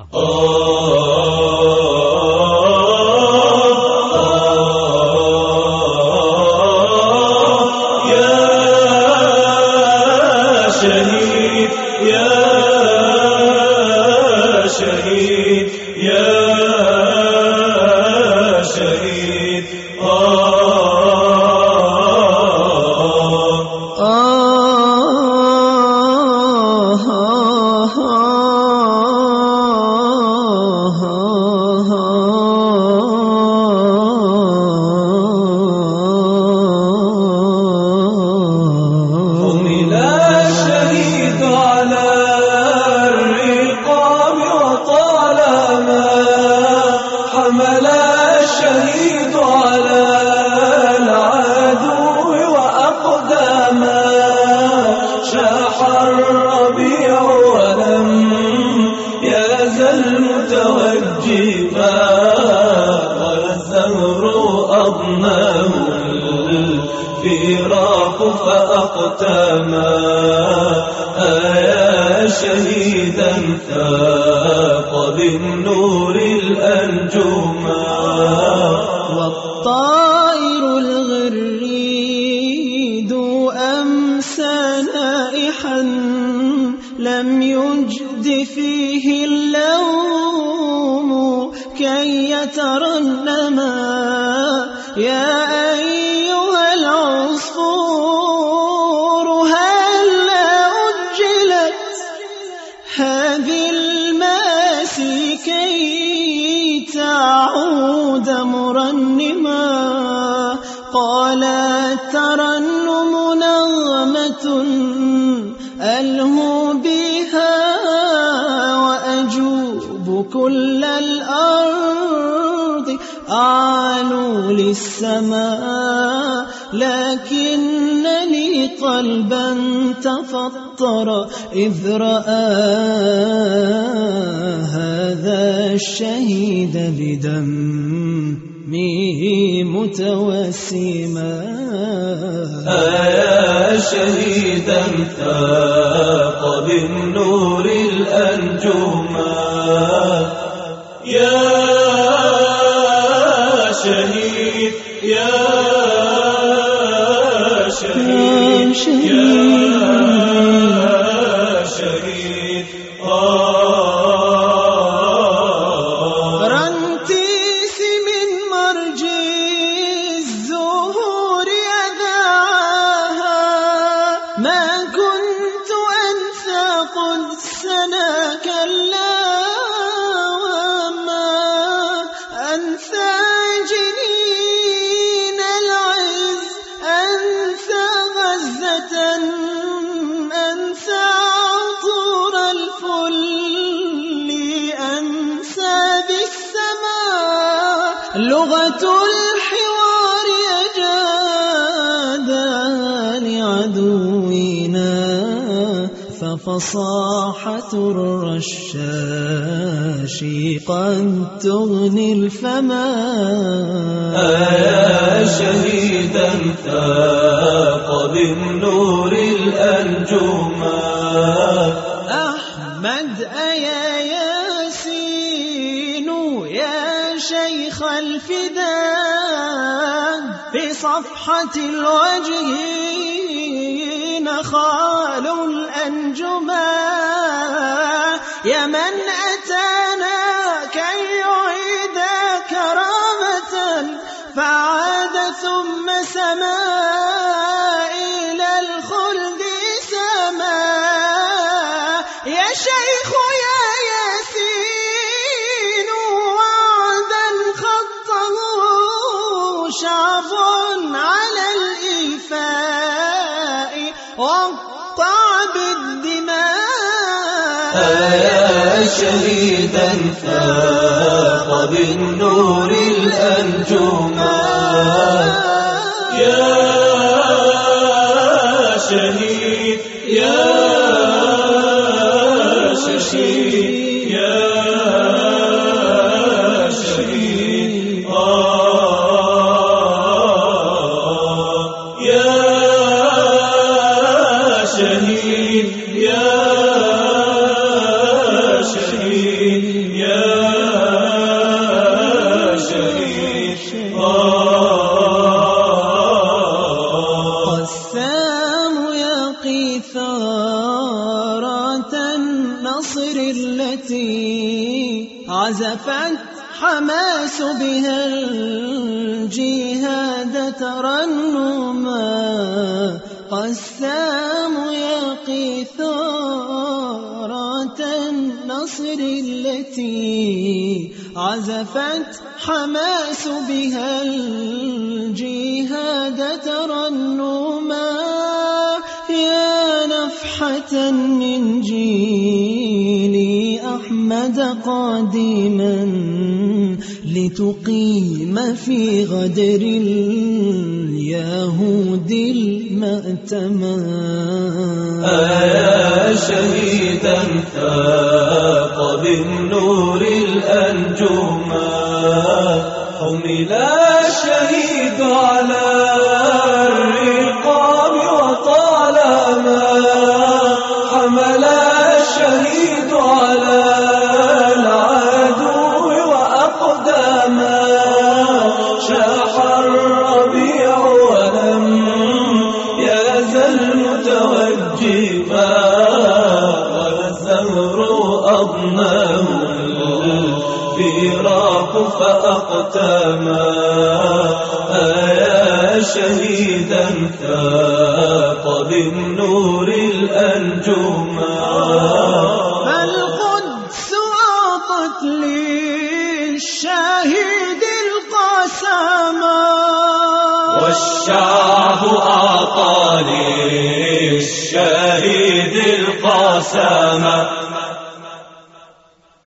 Oh. أضناه الفراق فأقتاما أيا شهيدا فاق بالنور الأنجما. والطائر الغريد أمسى نائحا لم يجد فيه اللوم كي يترنما. يا أيها العصفور هلا أجلت هذه الماسي كي تعود مرنما؟ قال الترنم نغمة ألهو بها وأجوب كل الأرض للسماء لكنني قلبا تفطر إذ رأى هذا الشهيد بدمه متوسما. أيا شهيدا فاق بالنور الأنجما يا شهيد يا لغة الحوار أجادان عدونا ففصاحة الرشاش قد تغني الفما. أيا شهيدا فاق بالنور الأنجما أحمد أيا ياسين شيخ الفداء في صفحة الوجه نخال الأنجما يا من أتانا كي يعيد كرامة فعاد ثم سما إلى الخلد سما. يا شيخ واقطع بالدماء أيا شهيدا فاق بالنور الأنجما عزفت حماس بها الجهاد ترنما قسام يقي ثارات النصر التي عزفت حماس بها الجهاد ترنما يا نفحة من جيل أحمد قادما لتقيم في غدر اليهود المأتما أيا شهيدا فاق بالنور الأنجما حمل الشهيد شهيدا فاق بالنور الأنجما فالقدس أعطت للشاهد القسما والشعب أعطى للشهيد القسم